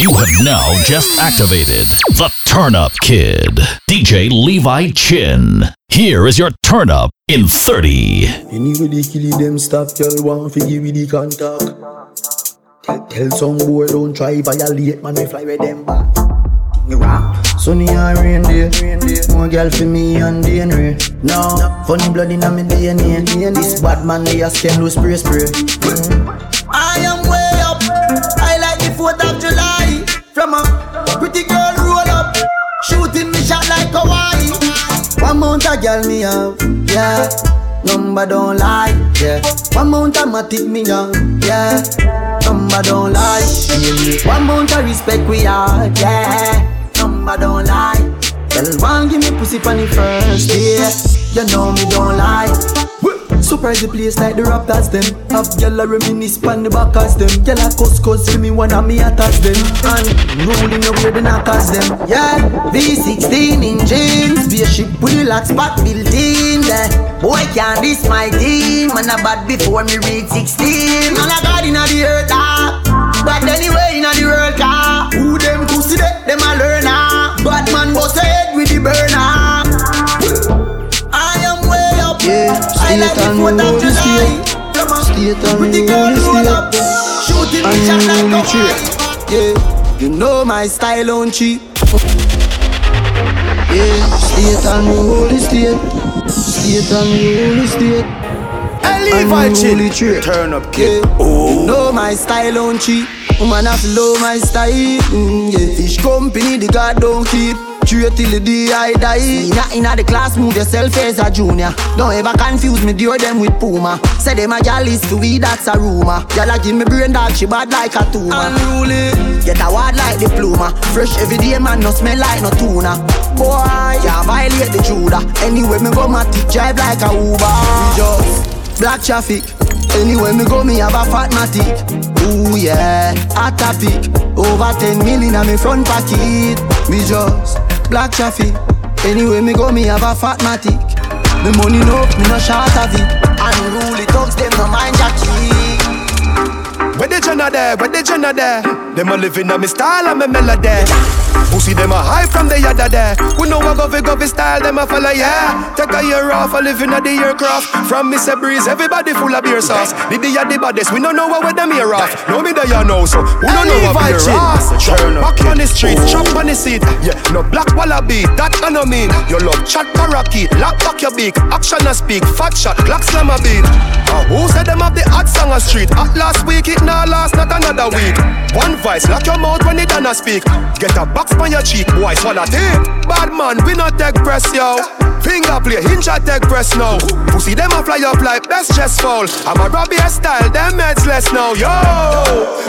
You have now just activated the Turn Up Kid, DJ Levi Chin. Here is your turn up in 30. Anybody kill them stop, tell one fi give me the contact. Tell, tell some boy don't try violate, man, we fly with them back. Sunny and rain day, more girl for me and DNA. No, funny blood in my DNA. This bad man they a loose spray spray. Mm. I am way up. I like the 4th of July. From a pretty girl roll up, shooting me shot like Hawaii. One mount a girl me have, yeah. Number don't lie, yeah. One mount a matic me young, yeah. Number don't lie, yeah. One mount a respect we are, yeah. Number don't lie. Girl, one give me pussy for the first day. You know me don't lie. Surprise the place like the Raptors them. Have gyal a reminisce pan the back as them. Gyal a cuss cuss for me one of me attach them. And rolling the way the knockers them. Yeah, V16 in jeans. Spaceship with the lock spot built in there Boy can't this my team. Man a bad before me reach 16 Man a god inna the earth ah. But anyway inna the world car Who them pussy they, them a learner Bad man bust head with the burner state the and fourth of roll the July. state. Come on. State and Pretty girl roll the roll state. up. Shooting me And shot like roll the tree. Yeah, you know my style on cheap. Yeah, state and roll the state. State and roll the state. Hey, And Levi roll Chin, the tree. turn up, Yeah, kid. you know my style on cheap. Woman have to know my style. Mm, yeah, fish company the God don't keep. True till the day I die. Inna inna the class, move yourself as a junior. Don't ever confuse me, deal them with Puma. Say them a gal is to we, that's a rumor. Gyal a give me brain dog, she bad like a tumor. Unruly, get a word like diploma. Fresh every day, man, no smell like no tuna. Boy, yeah, violate the Judah. Anyway, me go my drive like a Uber. We just black traffic. Anyway, me go, me have a fat matic. Ooh yeah, hot topic. Over 10 million on me front pocket. Me just black traffic. Anyway, me go, me have a fat matic. Me money no, me no short of it. Unruly thugs, them no mind Jackie. Where the Jenna there, where the Jenna there? Them a living on me style and me melody. Pussy them a high from the yada there. We know a govy govy style, them a follow yeah. Take a year off, a living at the aircraft. From Mr. Breeze, everybody full of beer sauce. Did The the baddest, we don't know what with them here off. No me there you know, so who don't know what beer ass. Turn up, Back on the streets, chop on the seat. Yeah, no black wallaby, that I no mean. You love chat parakeet, lock back your beak. Action speak, fat shot, clock slam a beat. Uh, a street? At last week, it now last, not another week. One vice, lock your mouth when it done a speak. Get a box on your cheek, boy, swallow tape. Bad man, we not take press, yo. Finger play, hinge a take press now. Pussy them a fly up like best chest fall. I'm a Robbie style, them heads less now, yo.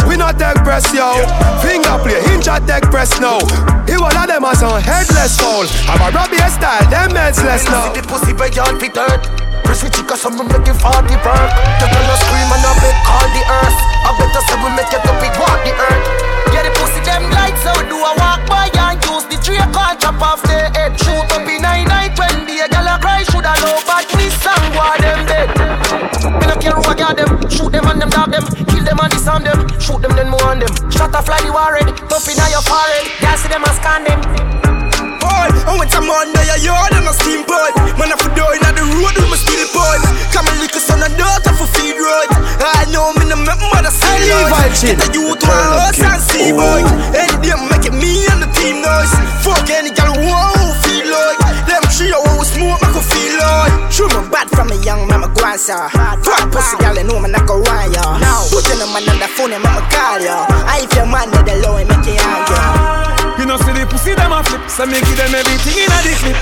We not take press, yo. Finger play, hinge a take press now. He all of them a some headless fall. I'm a Robbie style, them heads less now. See the pussy by John Peter. With chica, some make it for the bird. The girl a scream and a beg call the earth. I better say we make it up, it walk the earth. Yeah, the pussy them lights out, do a walk by and use the tree call chop off the head. Shoot up in nine night when the girl a cry, shoulda know but me song why them dead. Me no care who I got them, shoot them and them dog them, kill them and disarm them, shoot them then more on them. Shot a fly the war red, tough inna your forehead, yeah see them a scan them. Boy, I went to Monday, a yard and a steamboat. Man, I for door in the road with my steel boy. Come and lick us on a daughter for feed road. I know me no make mother see Hey, Lord. Levi Chin. Get a youth to Turn up, us kid. and see boy. Oh. Any day making me and the team noise. Fuck any girl who won't feel like. Them trio who smoke make her feel like. Shoot my bad from a young mama grandson. Fuck pussy girl, I know man I go run ya. Put in a man on the phone and mama call ya. I if your man that the low and make you angry. See them a flip, so me give them everything in a the clip.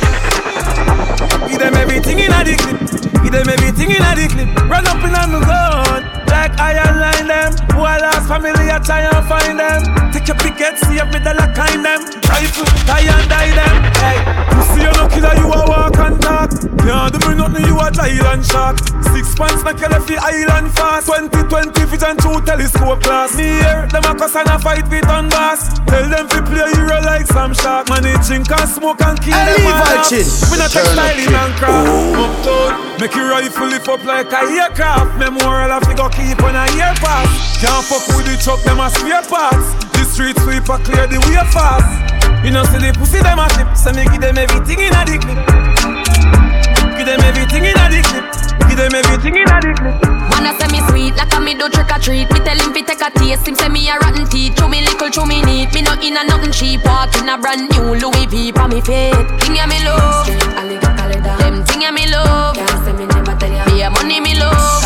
Give them everything in a the clip. Give them everything in a the clip. Run up in on the gun, like iron line them. Who I lost family, I try and find them. Take your picket, see if me the lock kind them. Rifle, tie and die them. Hey, pussy you no killer, you a walk and talk. Can't do me nothing, you a giant shark. Six pants na kill fi island fast. 2020 vision two telescope glass. Me here, them a cuss and a fight with on bass. Tell them fi play hero like some shark. Man, they drink and smoke and kill Hey, them Levi all. Chin. Me not take Turn up, styling and craft. Uptown, make your rifle lift up like a aircraft. Memorial a figure keep on a year pass. Can't fuck with the truck, them a spare parts. This Street sweeper clear the way fast. You know, see the pussy them a clip, so me give them everything in a the clip. Give them everything in a the clip. Give them everything in a the clip. Man a say me sweet like a me do trick or treat. Me tell him fi take a taste. Him say me a rotten teeth. Chew me little, chew me neat. Me no in a nothing cheap. Walk in a brand new Louis V pa me feet. Thing ya me love. Straight alligator Them thing ya me love. A money me love.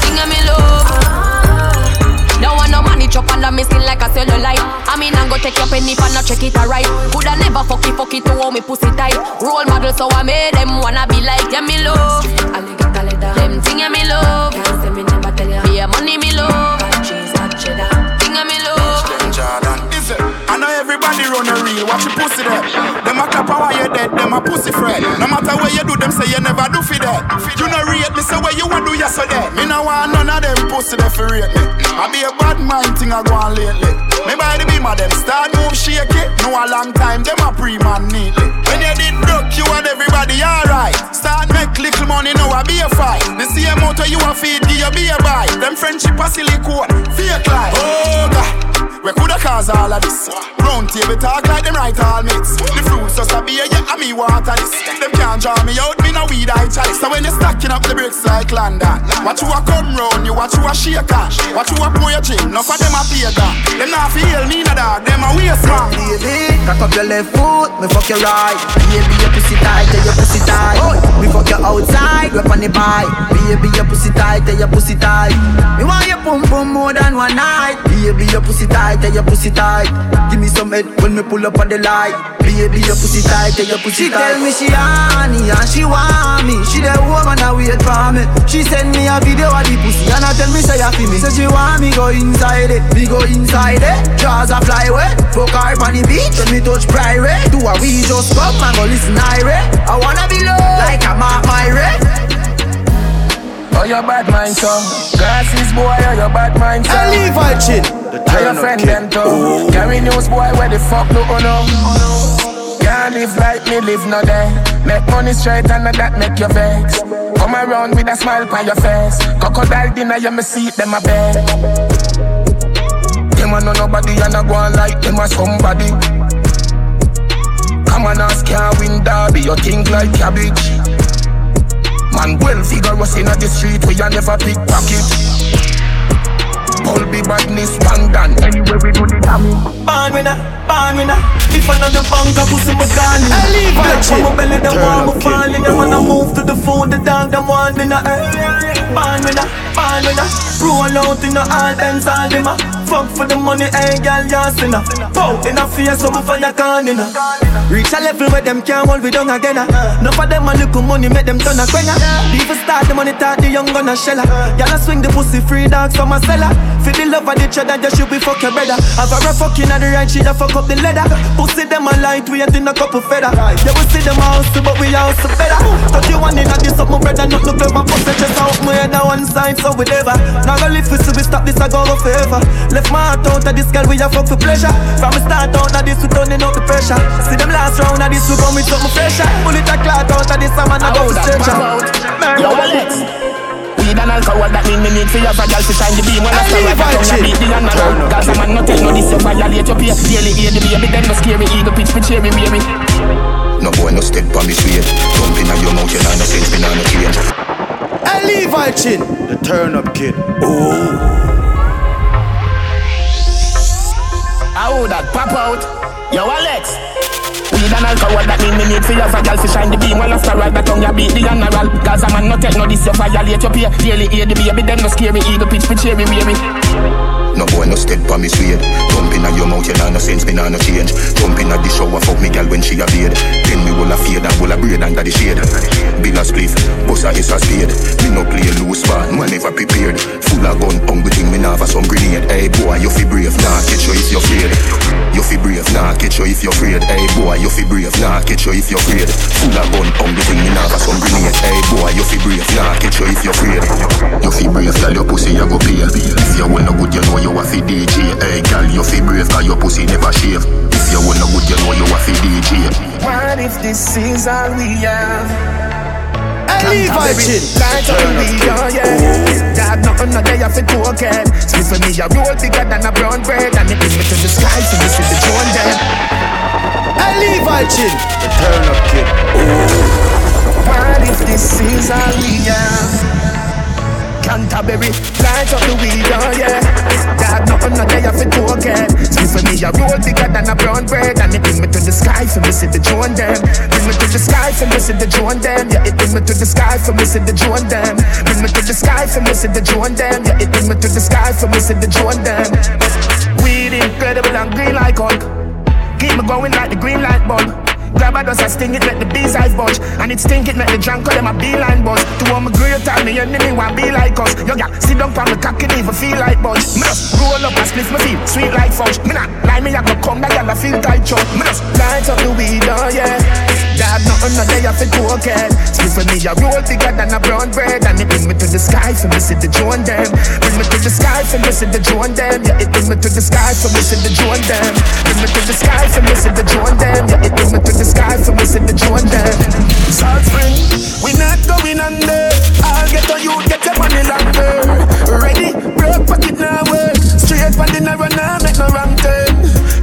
Thing me love. No want no money chop under me skin like a cellulite. I mean, I'm go take your penny for not check it alright. Coulda never fuck it, fuck it to hold me pussy tight. Role model, so I made them wanna be like yeah me love. Them thing yeah me love. Can't say me never tell ya. Be a money me love. Thing yeah me love. I know everybody run a reel, watch your pussy there. Them a clap a pussy friend. No matter where you do, them say you never do for that. You no rate me, say where you want do yesterday. Me no want none of them pussy there for rate me. I be a bad mind thing I go on lately. Me by the beam of them start move shake it. No a long time, them a pre-man neatly. When you did broke, you and everybody alright. Start make little money, now I be a fight. The same motor you a feed, give you be a buy. Them friendship a silicone, fake life. Oh God. We coulda cause all of this. Round table talk like them right all mates. The fruits just a beer, yeah, and me water this. Them can't draw me out, me no weed I chalice. So when you stacking up the bricks like London, watch you a come round, you watch you a shake on. Watch you a pour your chin, enough of them a pay down. Them not feel me no dog, them a waste man. Baby, cock up your left foot, me fuck your right. Baby, your pussy tight, tell your pussy tight. Me fuck you outside, grab on the bike. Baby, your pussy tight, tell your pussy tight. Me want your pum pum more than one night. Baby, your pussy tight, tell your pussy tight. Give me some head when me pull up on the light. Baby, your pussy tight, tell your pussy She tight. tell me she honey and she want me. She the woman that wait for me. She send me a video of the pussy and I tell me say you feel me. Say she want me go inside it, me go inside it. Jaws a fly away, fuck her on the beach when me touch private. Do a we just come and go listen irate. I wanna be low like I'm a Mark Myrie. Oh, your bad mind, son. Glasses, boy, oh, your bad mind, son. I leave her chin. Tell your friend them too. Carry news, boy, where the fuck do you know? Can't live like me, live no day. Make money straight and not that make you vex. Come around with a smile on your face. Crocodile dinner, you me see them a bed. Them a know nobody and I go on like them a somebody. Come on, ask can't win derby, you think like cabbage. Man, well vigorous in the street where you never pickpocket. All be badness, one done. Anyway, we do the damage. Born winner, born winner. If I another bank, I pussy my gun. I leave her Blood from chin. my belly, them Turn want up, me kid. falling. Them wanna move to the food, the dog, them want dinner. eh. Born winner, born winner. Roll out in the all dance, all them a Fuck for the money, hey girl, you sinner. Bow in a face, so me fire can inna. Reach a level where them can't hold we down again. uh. Enough of them a little money, make them turn a quenga. Even start the money, talk the young gonna shella. Y'all a swing the pussy free dogs from a cellar. For the love of the cheddar, just should be fuck your brother. Have a fucking at the right, she a fuck up the leather. Pussy them a light, we ain't in a couple feather. Yeah, we see them house, but we house better. Touch you one in a this up, my brother, not no clever. Pussy just out my head on one side, so we never. Now go live for so we stop this, I go go forever. Left my heart out of this girl, we a fuck for pleasure. From the start out of this, we turning up the pressure. See them last round of this, we come with something fresher. Bullet a clot out of this, I'm a go for that stretcher. pop out. Yo, Alex. Weed and alcohol, that mean me need for your girl to shine the beam When I start right back down, I beat the hand around Cause a man not take no this, you violate your peer Daily hear the baby, then no scary Eagle pitch for cherry, baby No boy no step on me sweet. Jump in your mouth, you know no sense, me nah no change. I leave her chin. The turn up kid. Oh, how that pop out? Yo, Alex. Weed and alcohol, that mean me need for your girl to shine the beam While after right, that tongue, you beat the general Cause a man not take no this, you violate your peer Daily hear the baby, then no scary Eagle pitch for cherry, baby No boy no step on me sweet. In your mouth, you know no sense, me nah no change. Jump in the shower, fuck me girl when she a bed. Then me will a fade and will a braid under the shade. Bill a spliff, bust a is a spade. Me no play loose ball, man never prepared. Full of gun, hungry thing, me nah have some grenade. Hey boy, you fi brave, nah catch you if you're afraid. You fi brave, nah catch you if you're afraid. Hey boy, you fi brave, nah catch you if you're afraid. Full of gun, hungry thing, me nah have some grenade. Hey boy, you fi brave, nah catch you if you're afraid. You fi brave, girl, your pussy you go pay. If you want no good, you know you a fi DJ. Hey girl, you fi brave, cause your pussy never shave. If you want no good, you know you a fi DJ. What if this is all we have? I leave her chin. Light up we are, yeah. God, nothing no day of it to again. Split for me, a roll bigger than a brown bread. And it bring me to the sky, so this is the drone then. I leave I chin, the turn up kid. Ooh. What if this is all we have? Canterbury, light up the weed, oh yeah. Dad, nothing not there for to get. See for me, a roll bigger than a brown bread, and it bring me to the sky for me see the drone them. Bring me to the sky for me see the drone them. Yeah, it bring me to the sky for me see the drone them. Bring me to the sky for me see the drone them. Yeah, it bring me to the sky for me see the drone them. Weed incredible and green like Hulk. Keep me going like the green light bulb. Grab a dust, I sting it, let the bees eyes budge. And it stink it, make the drunk call them a beeline buzz. To all my great time, me enemy want be like us. Yo, yeah, down from the cocky, even feel like budge. Me just roll up and split my feet, sweet like fudge. Me not lie, me I go come back, and I feel tight chop. Me just light up the weed, oh yeah. Dad, nothing no day off it cocaine. Split for me, a roll bigger than a brown bread. And it bring me to the sky for me, see the drone them. Bring me to the sky for me, see the drone them. Yeah, it bring me to the sky for me, see the drone them. Bring me to the sky for me, see the drone them. Yeah, it bring me to the sky for me, see the drone them. Salt Spring, we not going under. I'll get on you, get your money longer. Ready, broke pocket now work. Straight for the narrow now, make no wrong turn.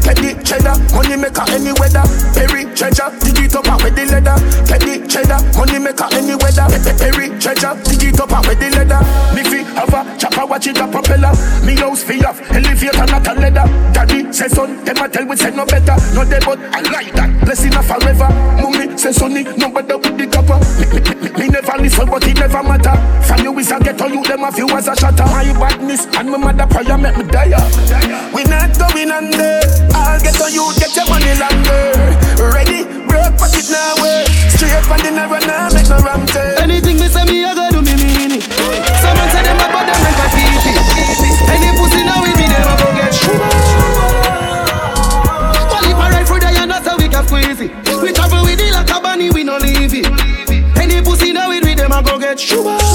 Petty cheddar, money maker any weather. Perry treasure, dig it up with the leather. Petty cheddar, money maker any weather. Perry treasure, dig it up with the leather. Me fi have a chopper, watch it a propeller. Me house fi off, elevator not a leather. Daddy say son, them a tell we say no better. No they but I like that. Blessing a forever. Mummy say sonny, no better with the copper. Me, me, me, me never listen, but it never matter. A few as a shatter. My badness and my mother prayer make me die. We not going under. I'll get on you, get your money longer. Ready, broke pocket now, way. Straight from the narrow now, make no ram Anything me say me, I go do me mean it. Someone say them about them make a it. Any pussy now we be them, I go get that's how we it. Travel with it like a bunny, we no leave it. Any pussy now with them, I go get sugar.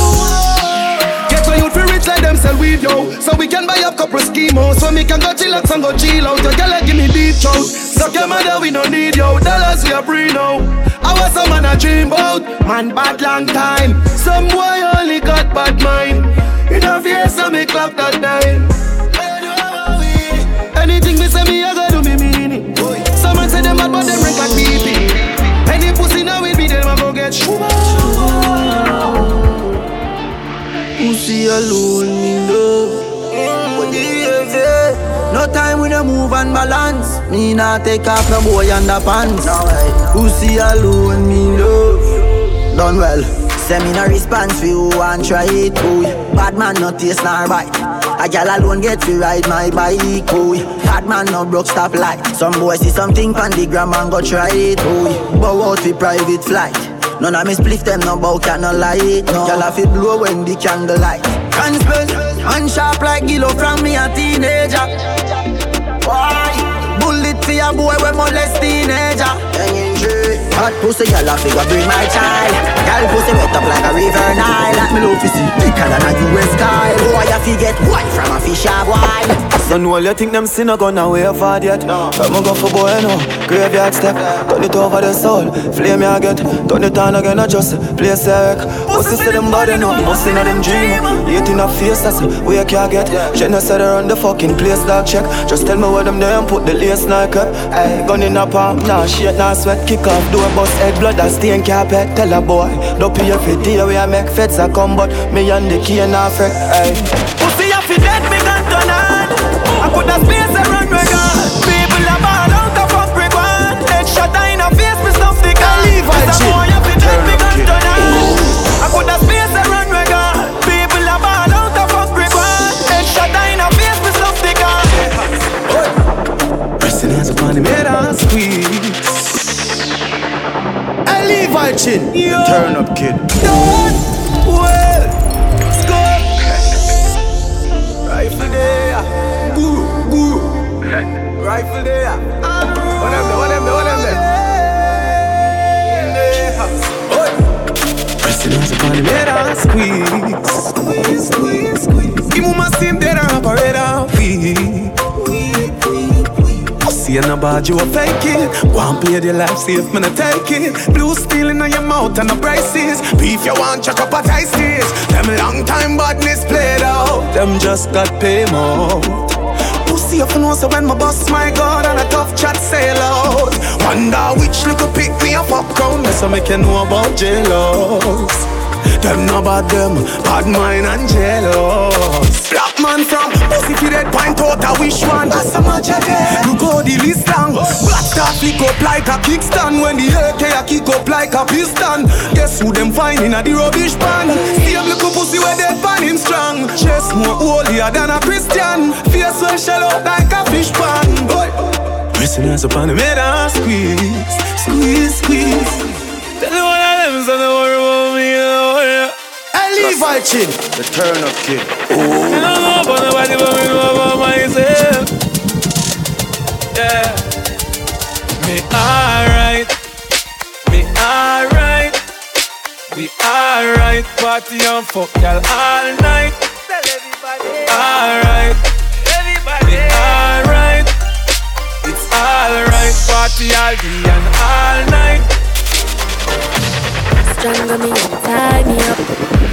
Yo. So we can buy up couple schemos. So we can go chillax and go chill out. Your girl give me deep throat. Suck your mother, we no need yo. Dollars we are free now. I was some man a dream about. Man bad long time. Some boy only got bad mind. In a face, so me clock that nine. Anything me say me, I go do me mean it. Someone say them bad, but them rank like BP. Any pussy now will be them, I go get sugar. Pussy alone, We no move and balance. Me not take off no boy underpants. No Pussy alone, me love. Done well. Send me no response for you and try it, boy. Bad man no taste nor bite. A gal alone get to ride my bike, boy. Bad man no broke stop light. Some boy see something pan the gram and go try it, boy. Bow out for private flight. None of me spliff them no bow can no light. No. Gal a fi blow when the candle light. Can spell and sharp like Gillo from me a teenager. For a boy when molest teenager. Hot pussy, girl, I figure bring my child. Girl, pussy wet up like a river Nile. Let me love you see thicker than a US Kyle. Boy, I forget white from a fish of wine. Son, well, you think them sinner gonna way far yet? No. But me go for boy, no. Graveyard step, turn it over the soul. Flame you get, turn it on again, I just play sec. Pussy say them body no, must in them dream. Eat in a face, that's where you can get. Genocide around the fucking place, dog check. Just tell me where them there and put the lace like up. Ay, gun in a palm, nah shit, nah sweat. Kick off, do a bust head, blood that stain carpet. Tell a boy, don't pay every day where I make feds a come, but me and the key and a freak. Ay. Pussy, I put a space around where God. People are ball out of fuck brick one. Head shot in a face, me stuff the gun. Leave I It's a boy, I feel dead, me gun. I put a space around where God. People are ball out of fuck brick one. Head shot in a face, me stuff the gun. Pressing hands upon the and squeeze. I leave I chin. Turn up, kid. Done. Rifle there. Them there? What them there? What them? In there. Pressing hands upon the squeeze. Squeeze, squeeze, squeeze. Give me my sim there and operate and we. pussy and a bad, you fake it. One play the life safe, man, I take it. Blue steel in your mouth and the braces. Beef you want, chuck up a tight Them long time badness played out. Them just got pay more. Pussy up and so when my boss, my god, and a tough chat sail out. Wonder which little pick me a popcorn, that's what make you know about jealous. Them no bad them, bad mind and jealous. Man from pussy fi red point out a wish one. That's a again. You go the list long. Black star flick up like a kickstand when the AK a kick up like a piston. Guess who them find in a the rubbish pan? Same little pussy where dead pan him strong. Chest more holier than a Christian. Face well shell out like a fish pan. Boy. Prisoners upon the made squeeze, squeeze, squeeze. Tell me one of them, so don't worry about me. Levi Chin, the turn up kid. Ooh. I don't know about nobody, but me know about myself. Yeah. Me alright. Me alright. We alright. Party and fuck y'all all night. Tell everybody. Alright. Everybody. Me alright. It's alright. Party all day and all night. On me and tie me up.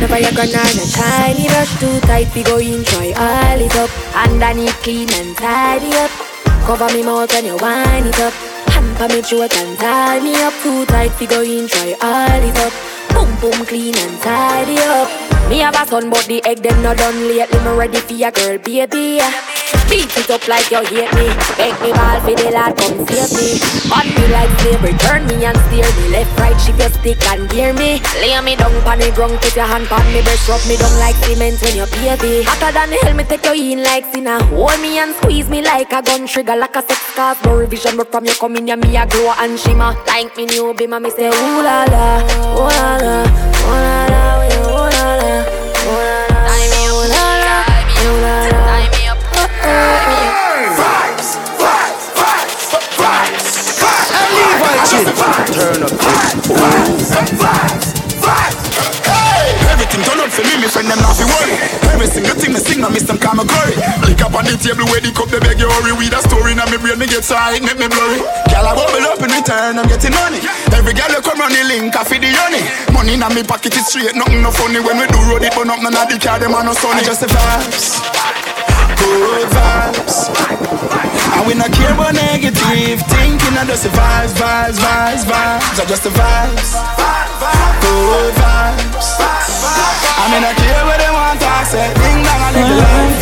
Never your gonna no shiny brush too tight, we go in, try all it up. Underneath clean and tidy up. Cover me mouth when you wind it up. Hamper me throat and tie me up too tight, we go in, try all it up. Boom boom clean and tidy up. Me have a son, but the egg them not done lately. Me ready for your girl, baby. Beat it up like you hate me. Make me ball for the lad, come save me. On me like slavery, turn me and steer me. Left, right, shift your stick and gear me. Lay me down on the ground, put your hand on me breast, rub me down like cement when you baby. Hotter than hell, me take you in like sinner. Hold me and squeeze me like a gun trigger, like a sex cause no revision. But from you coming, yeah, me a glow and shimmer. Like me new bimmer, me say ooh la la, ooh la la, ooh la, la Turn up, Everything turn up for me, me friend them not fi worry. Every single thing me sing, I miss them call me curry. Lick up on the table where the cup they beg you hurry. With a story now me brain me get side, make me blurry. Girl I bubble up in return, I'm getting money. Every girl you come run the link, I feed the honey. Money in me pocket is straight, nothing no funny. When we do road it, but none of the car, them are no sunny. Just the vibes, good vibes. And we not care about negative thinking, I just the vibes, vibes, vibes, vibes. I just the vibes, good vibes. I mean, I care what they want to say, ding dong, I live the life.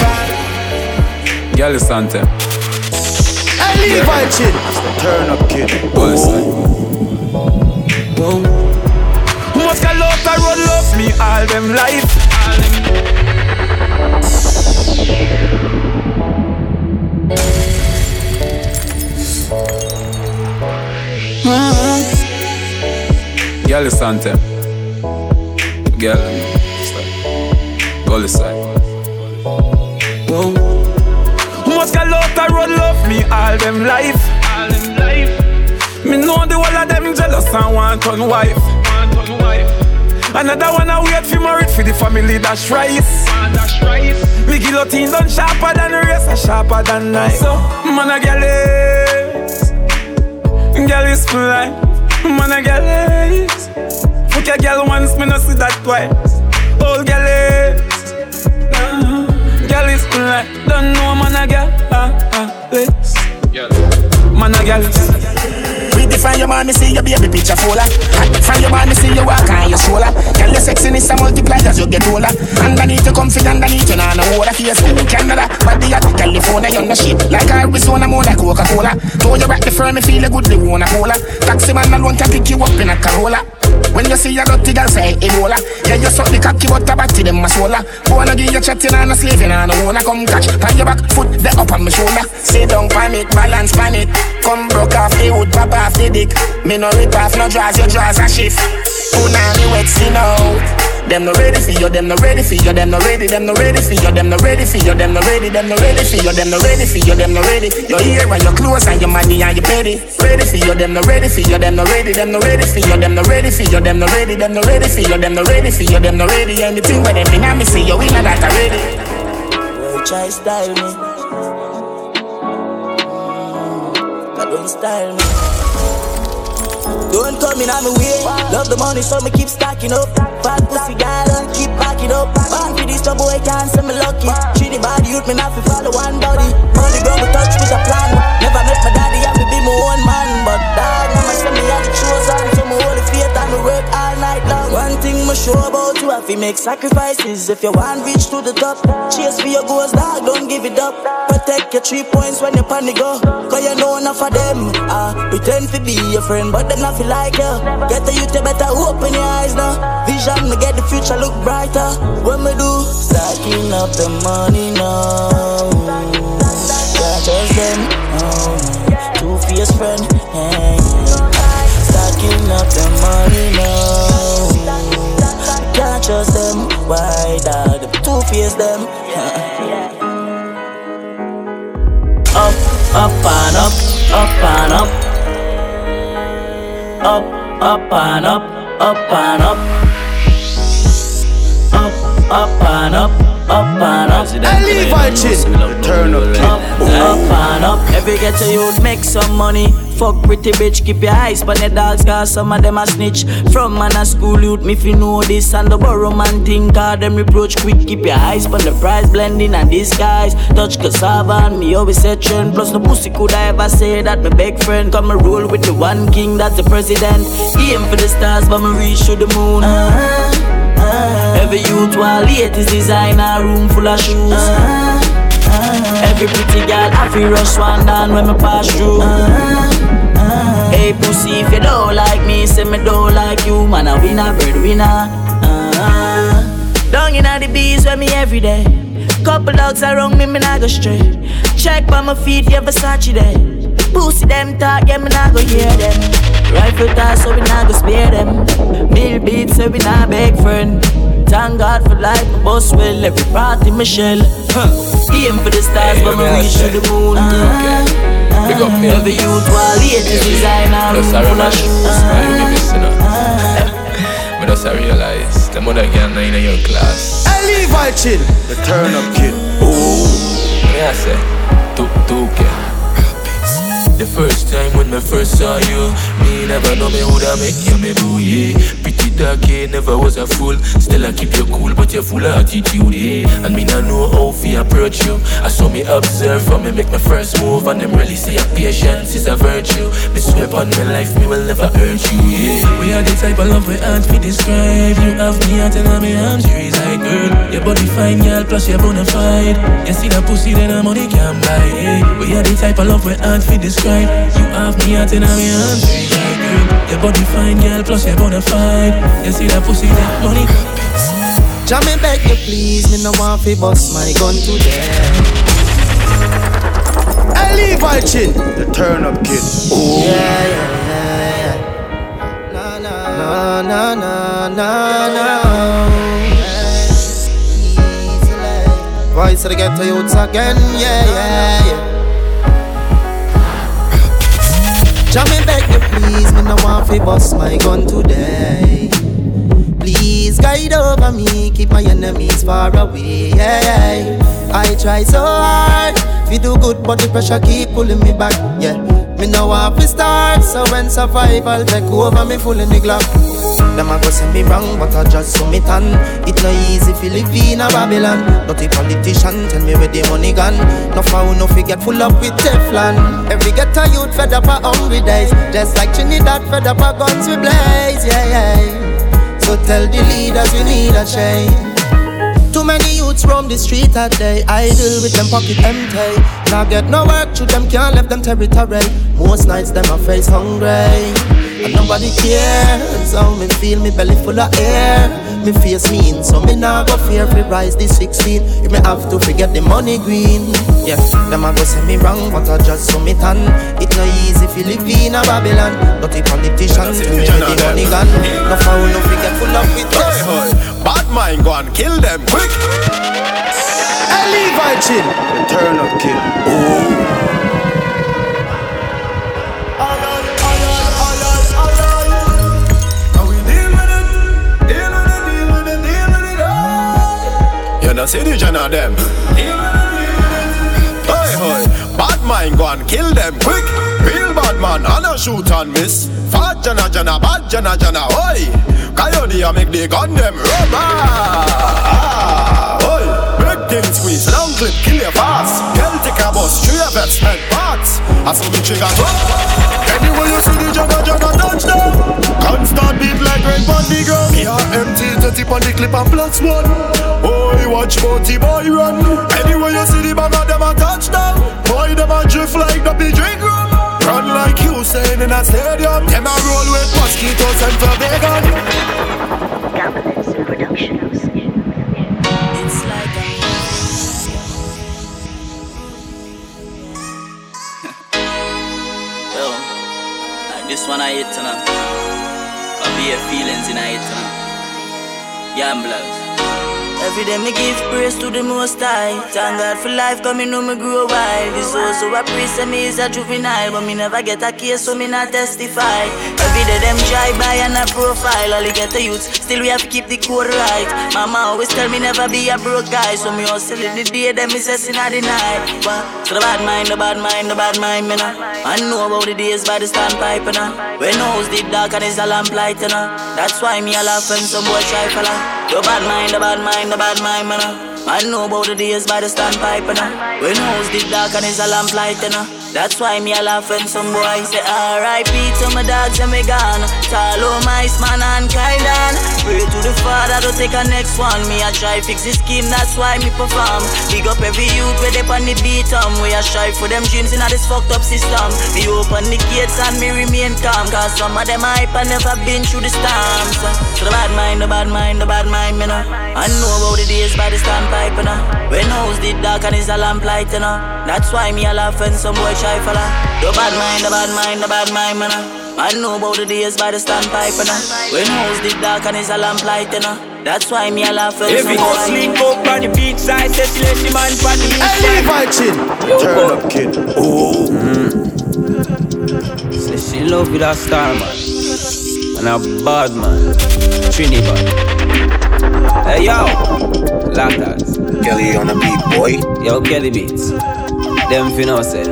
Girl, it's Santa. Hey, Levi Chin, turn up kid. Bullseye. Must got love that road love me all them life. All them. Mm-hmm. Girl, Sante. Girl, Gully side. Whoa. Must got love that road love me all them life. All them life. Me know the whole of them jealous and want on wife. Want on wife. Another one I wait for married for the family dash rice. Dash rice. Me guillotine done sharper than razor, sharper than knife. So man a girl Girl is fly, man a girl is. Fuck a girl once, me no see that twice. Old girl is. Girl is fly, don't know man a girl uh, uh, Man a girl is from your man, me see your baby picture fuller. From your man, me see you walk on your shoulder. Girl, your sexiness a multiply as you get older. Underneath you comfy, underneath you nah no water. Here's who Canada, body at California, you're the shit. Like Arizona, more like Coca-Cola. Throw you back the firm, me feel a good, they wanna cola. Taxi man alone can pick you up in a Corolla. When you see a dirty girl say Ebola. Yeah, you suck the cocky but the body them a swola Wanna give you chatting and a slaving and don't wanna come catch. Pan your back, foot the up on my shoulder. Sit down pan it, balance pan it. Come broke off the wood, pop off the dick. Me no rip off, no draws, your draws a shift Punani wet, see now them no ready for you, them no ready for you, them no ready, them no ready for you, them no ready for you, them no ready, them no ready for you, them no ready for you, them no ready. Your ear and your clothes and your money and your petty. Ready for you, them no ready for you, them no ready, them no ready for you, them no ready for you, them no ready, them no ready for you, them no ready for you, them no ready. Anything where them in me see you, we not that already. Boy, try style me. don't style me. Don't come in on my way. Love the money, so me keep stacking up. Fat pussy girl and keep backing up. Man for this trouble, I can't say me lucky. Treat the body youth, me not fi follow one body. Money ground, we touch with a plan. Never met my daddy, I fi be my own man. But dog, mama say me had the chosen, me work all night long. One thing me sure about you, have to make sacrifices. If you want reach to the top, chase for your goals, dog, don't give it up. Protect your three points when you panic go. Cause you know enough of them. Ah, pretend to be your friend, but them not feel like you. Get the youth, you better open your eyes now. Vision, me get the future look brighter. What me do, stacking up the money now. Can't trust them, oh, two fierce friend. Up the money now. Can't trust them, why? The two them. up, up and up, up and up up, up and up, up and up. Up, up and up, up and up. I leave my chin. Turn up, up, up and up. Every get to you make some money. Fuck pretty bitch, keep your eyes on the dogs, cause some of them a snitch. From man a school youth, me fi know this and the borrow man think, cause them reproach quick. Keep your eyes on the price, blending and disguise. Touch cassava and me always say trend. Plus no pussy could I ever say that my big friend. Come and roll with the one king, that's the president. Aim for the stars, but me reach to the moon. Uh-huh, uh-huh. Every youth while latest designer, room full of shoes. Uh-huh. Every pretty girl, I feel rush one down when me pass through. Hey pussy, if you don't like me, say me don't like you. Man, a winner, bird winner. Uh-huh. Down in the bees with me every day. Couple dogs around me, me not go straight. Check by my feet, yeah, Versace there. Pussy them talk, yeah, me not go hear them. Rifle toss, so we not go spare them. Mill beats, so we not beg friend. Thank God for life, my boss well, every party Michelle. Huh. Aim for the stars, but me reach to the moon. Uh-huh. Big up me. Every youth while latest designer, room full of shoes. But just I realize the mother girl not in your class. I leave my chin. The turn up kid. Ooh. Me I say, tuk tuk The first time when me first saw you, me never know me woulda make you me boo yeah. Pretty dark, yeah, never was a fool. Still I keep you cool, but you're full of attitude, yeah. And me not know how fi approach you. I saw me observe from me make my first move, and them really say patience is a virtue. Me swear on my life, me will never hurt you, yeah. We are the type of love we hard fi describe. You have me out and my arms, you reside, girl. Your body fine, girl, plus you're bona fide. You see that pussy, then the money can buy, yeah. We are the type of love we hard fi describe. You have me out in my arms, you reside, girl. Your body fine, girl, plus you're bona fide. You see that pussy, that money can Jam me beg you please, me no want fi bust my gun today. I leave my chin. The turn up kid. Ooh. Yeah, yeah, yeah, yeah. Na na na na na na. Voice of the ghetto youths again, yeah, yeah, yeah. Jam me beg you please, me no want fi bust my gun today. Please guide over me, keep my enemies far away. Yeah, I try so hard, fi do good, but the pressure keep pulling me back. Yeah, me no want fi start, so when survival take over, me full in the glock. Them a go say me wrong, but I just saw me tan. It no easy fi live in a Babylon. Not a politician tell me where the money gone. No foul, no fi get full up with Teflon. Every ghetto youth fed up a hungry days, just like Trinidad fed up a guns we blaze. Yeah, yeah. So tell the leaders we need a change. Too many youths roam the street a day, idle with them pocket empty. Now get no work, through them can't left them territory. Most nights them a face hungry, and nobody cares. How me feel, me belly full of air. Me face mean, so me nah go fear fi rise the 16. If me have to forget the money green, yeah. Them a go say me wrong, but I just so me tan. It no easy fi live in a Babylon. Dirty politicians, too many the money gone. No foul, no forget full of with Hey, hey. Mind go and kill them quick. I leave my chin. The turn up kid. Ooh. You know see the gen of them. Hey, hey. Bad mind go and kill them quick. Real bad man, and a shoot and miss. Fat jana jana, bad jana jana, oi. Coyote a make the gun them rubber. Ah, oi. Big thing squeeze, long clip, kill you fast. Take a bus, three of it, head parts. I saw me trigger drop. Anyway you see the jana jana touchdown. Constant beat like red on the ground. Me are empty, 30 on the clip and plus one. Oi, watch boaty boy run. Anyway you see the bag of them a saying in a stadium. Them a roll with mosquitoes and for vegan. Gambling Productions. It's like a Yo, like this one I hit tonight. Got be feelings in I hit tonight. Gamblers. Every day me give praise to the most high. Thank God for life cause me know me grow wild. This also a priest and me is a juvenile But me never get a case so me not testify. Every day them drive by and a profile All get the youth, still we have to keep the code right. Mama always tell me never be a broke guy So me hustle in the day, them me sessing at the night. But so the bad mind, the bad mind, the bad mind me nah. I know about the days by the standpipe know When house did dark and it's a lamp light you know. That's why me a laugh when some boy try fella The bad mind, the bad mind, the bad mind, man. Uh. I know about the days by the standpipe, you know. House did dark and it's a lamp light, you know. That's why me a laugh some boy say R.I.P. to my dogs and me gone. Talo, my man and Kylan. Pray to the Father to take a next one. Me a try fix the scheme, that's why me perform. Big up every youth where they on the beat um. We a strive for them dreams in a this fucked up system. Me open the gates and me remain calm. Cause some of them hype and never been through the storms. So the bad mind, the bad mind, the bad mind, me know. I know about the days by the standpipe, you know. When house did dark and it's a lamp light, you know. That's why me a laugh some boy try fella. The bad mind, the bad mind, the bad mind, man. Ah. I know about the days by the standpipe, you know. Ah. When house did dark and it's a lamp light, you know. That's why me a laugh when Every some boy. house link up on the beach side, say she let she man on the beach Hey, side. Levi Chin. Turn up, kid. Oh. Say she love with a star man And a bad man Trinidad Hey yo Lackers Kelly on the beat, boy. Yo Kelly Beats Them finna say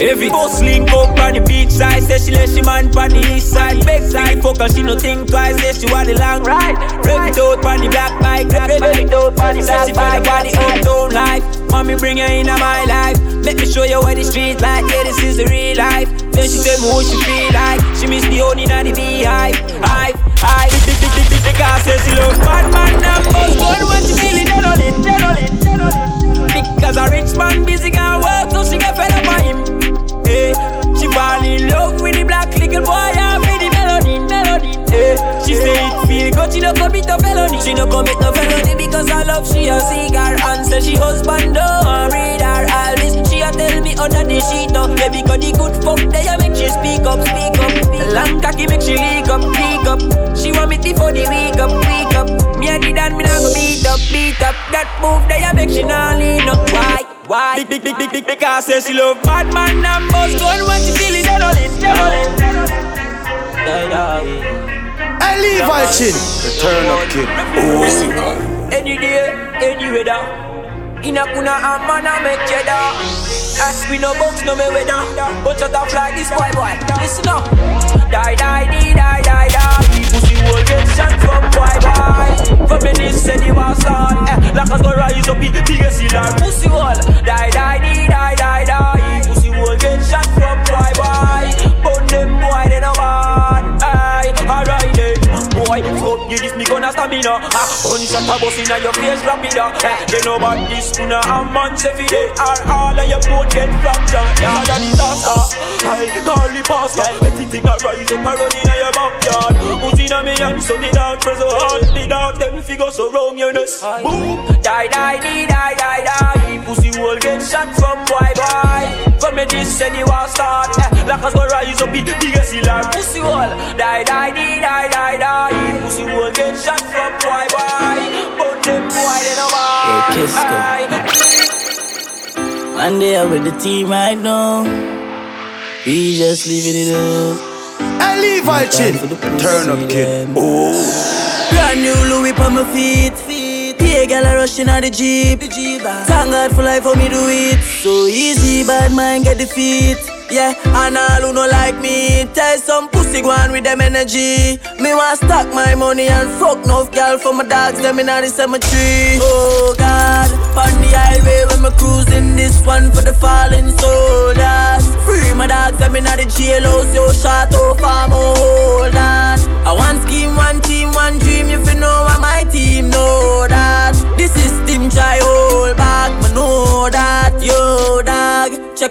Every house link up on the beach side, say she let she man on the east side. Big side, fuck her, she no think twice, say she want the long ride. Rev it out on the black bike, rev it out on the black bike, on the uptown life. Mommy bring her in my life, let me show you what the street like. Yeah, this is the real life. Then she tell me what she feel like. She miss the only in the beehive, hive, hive. The, car says she love bad man and buzz gun when she dead on it, dead on it, dead on it. Because a rich man busy can work, so she get fed up on him. Hey, she fall in love with the black little boy and with the melody, melody. Hey, she say it feel good, she no commit no felony. She no commit no felony because I love she a cigar and say she husband don't read her all this. She a tell me under the sheet up, baby, cause the good fuck they a make she speak up, speak up. Long cocky make she leak up, leak up. She want me before the week up, week up. Me a did and me nah go beat up, beat up. That move they a make she nah lean up. Why? Why? Big, big, big, big, big, because say she love bad man and boss gun when she feeling dead on it, dead on it, dead on it. Die, die. Hey, Levi Chin. The turn up, kid. Oh. Any day, any weather. In a kuna a man a make cheddar. Eh, we no box, no me weather. But shut up like this boy, boy. Listen up. Die, die, die, die, die, die. Pussy will get shot from boy, boy. For this said you was on. Eh, like us go rise up, be biggest killer. Pussy will die, die, die, die, die, die. Pussy will get shot from boy, boy. But them boy, they no want. Aye, alright. Boy, fuck you, this me gonna stamina. Ah, gunshot a bust inna your face, rapida. Eh, they know about this tuna a man say fi they are all of your boat get fractured. Yeah, that disaster. Aye, call the pastor. Everything a rise up a run inna your backyard. Who's inna me and so the dog press hard. The dog them figure so wrong your nest. Boom, die, die, die, die, die, die. Pussy will get shot from boy, boy. From me this and you want start. Eh, like us go rise up, be the biggest killer. Pussy will die, die, die, die, die, die. Pussy will get shot from boy, boy. But them boy they no Yeah, want. kiss go. One day I'm with the team right now. We just living it up. Hey, Levi Chin. Turn up, kid. Oh. Brand new Louis on my feet. Yeah, girl, I rushing out the Jeep. The jeep Thank God for life, for me do it. So easy, bad mind get defeat. Yeah, and all who no like me, tell some pussy go on with them energy. Me want stack my money and fuck no girl for my dogs, them in the cemetery. Oh God, on the highway when me cruising, this one for the fallen soldiers. Free my dogs, them in the jail house, yo shot off, I'm hold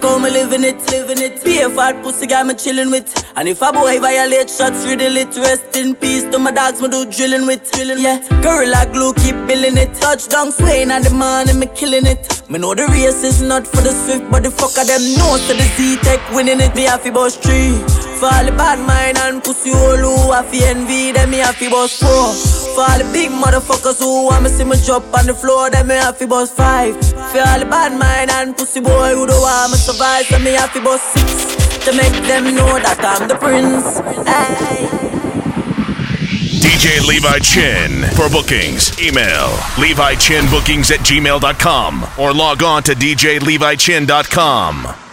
Check how me living it, living it. Be a fat pussy guy me chilling with. And if a boy violate shots, riddle it. Rest in peace to my dogs, me do drilling with, drilling. Yeah, Girl gorilla glue keep building it. Touchdown swaying and the morning me killing it. Me know the race is not for the swift, but the fucker them know so the Z-Tech winning it. Me happy boss three. For all the bad mind and pussy all who happy envy, them me happy boss four. For all the big motherfuckers who want me see me drop on the floor, them me happy boss five. For all the bad mind and pussy boy who don't want me survive, so me happy boss six. To make them know that I'm the prince. Hey. DJ Levi Chin. For bookings, email Levi at gmail.com or log on to DJLeviChin.com.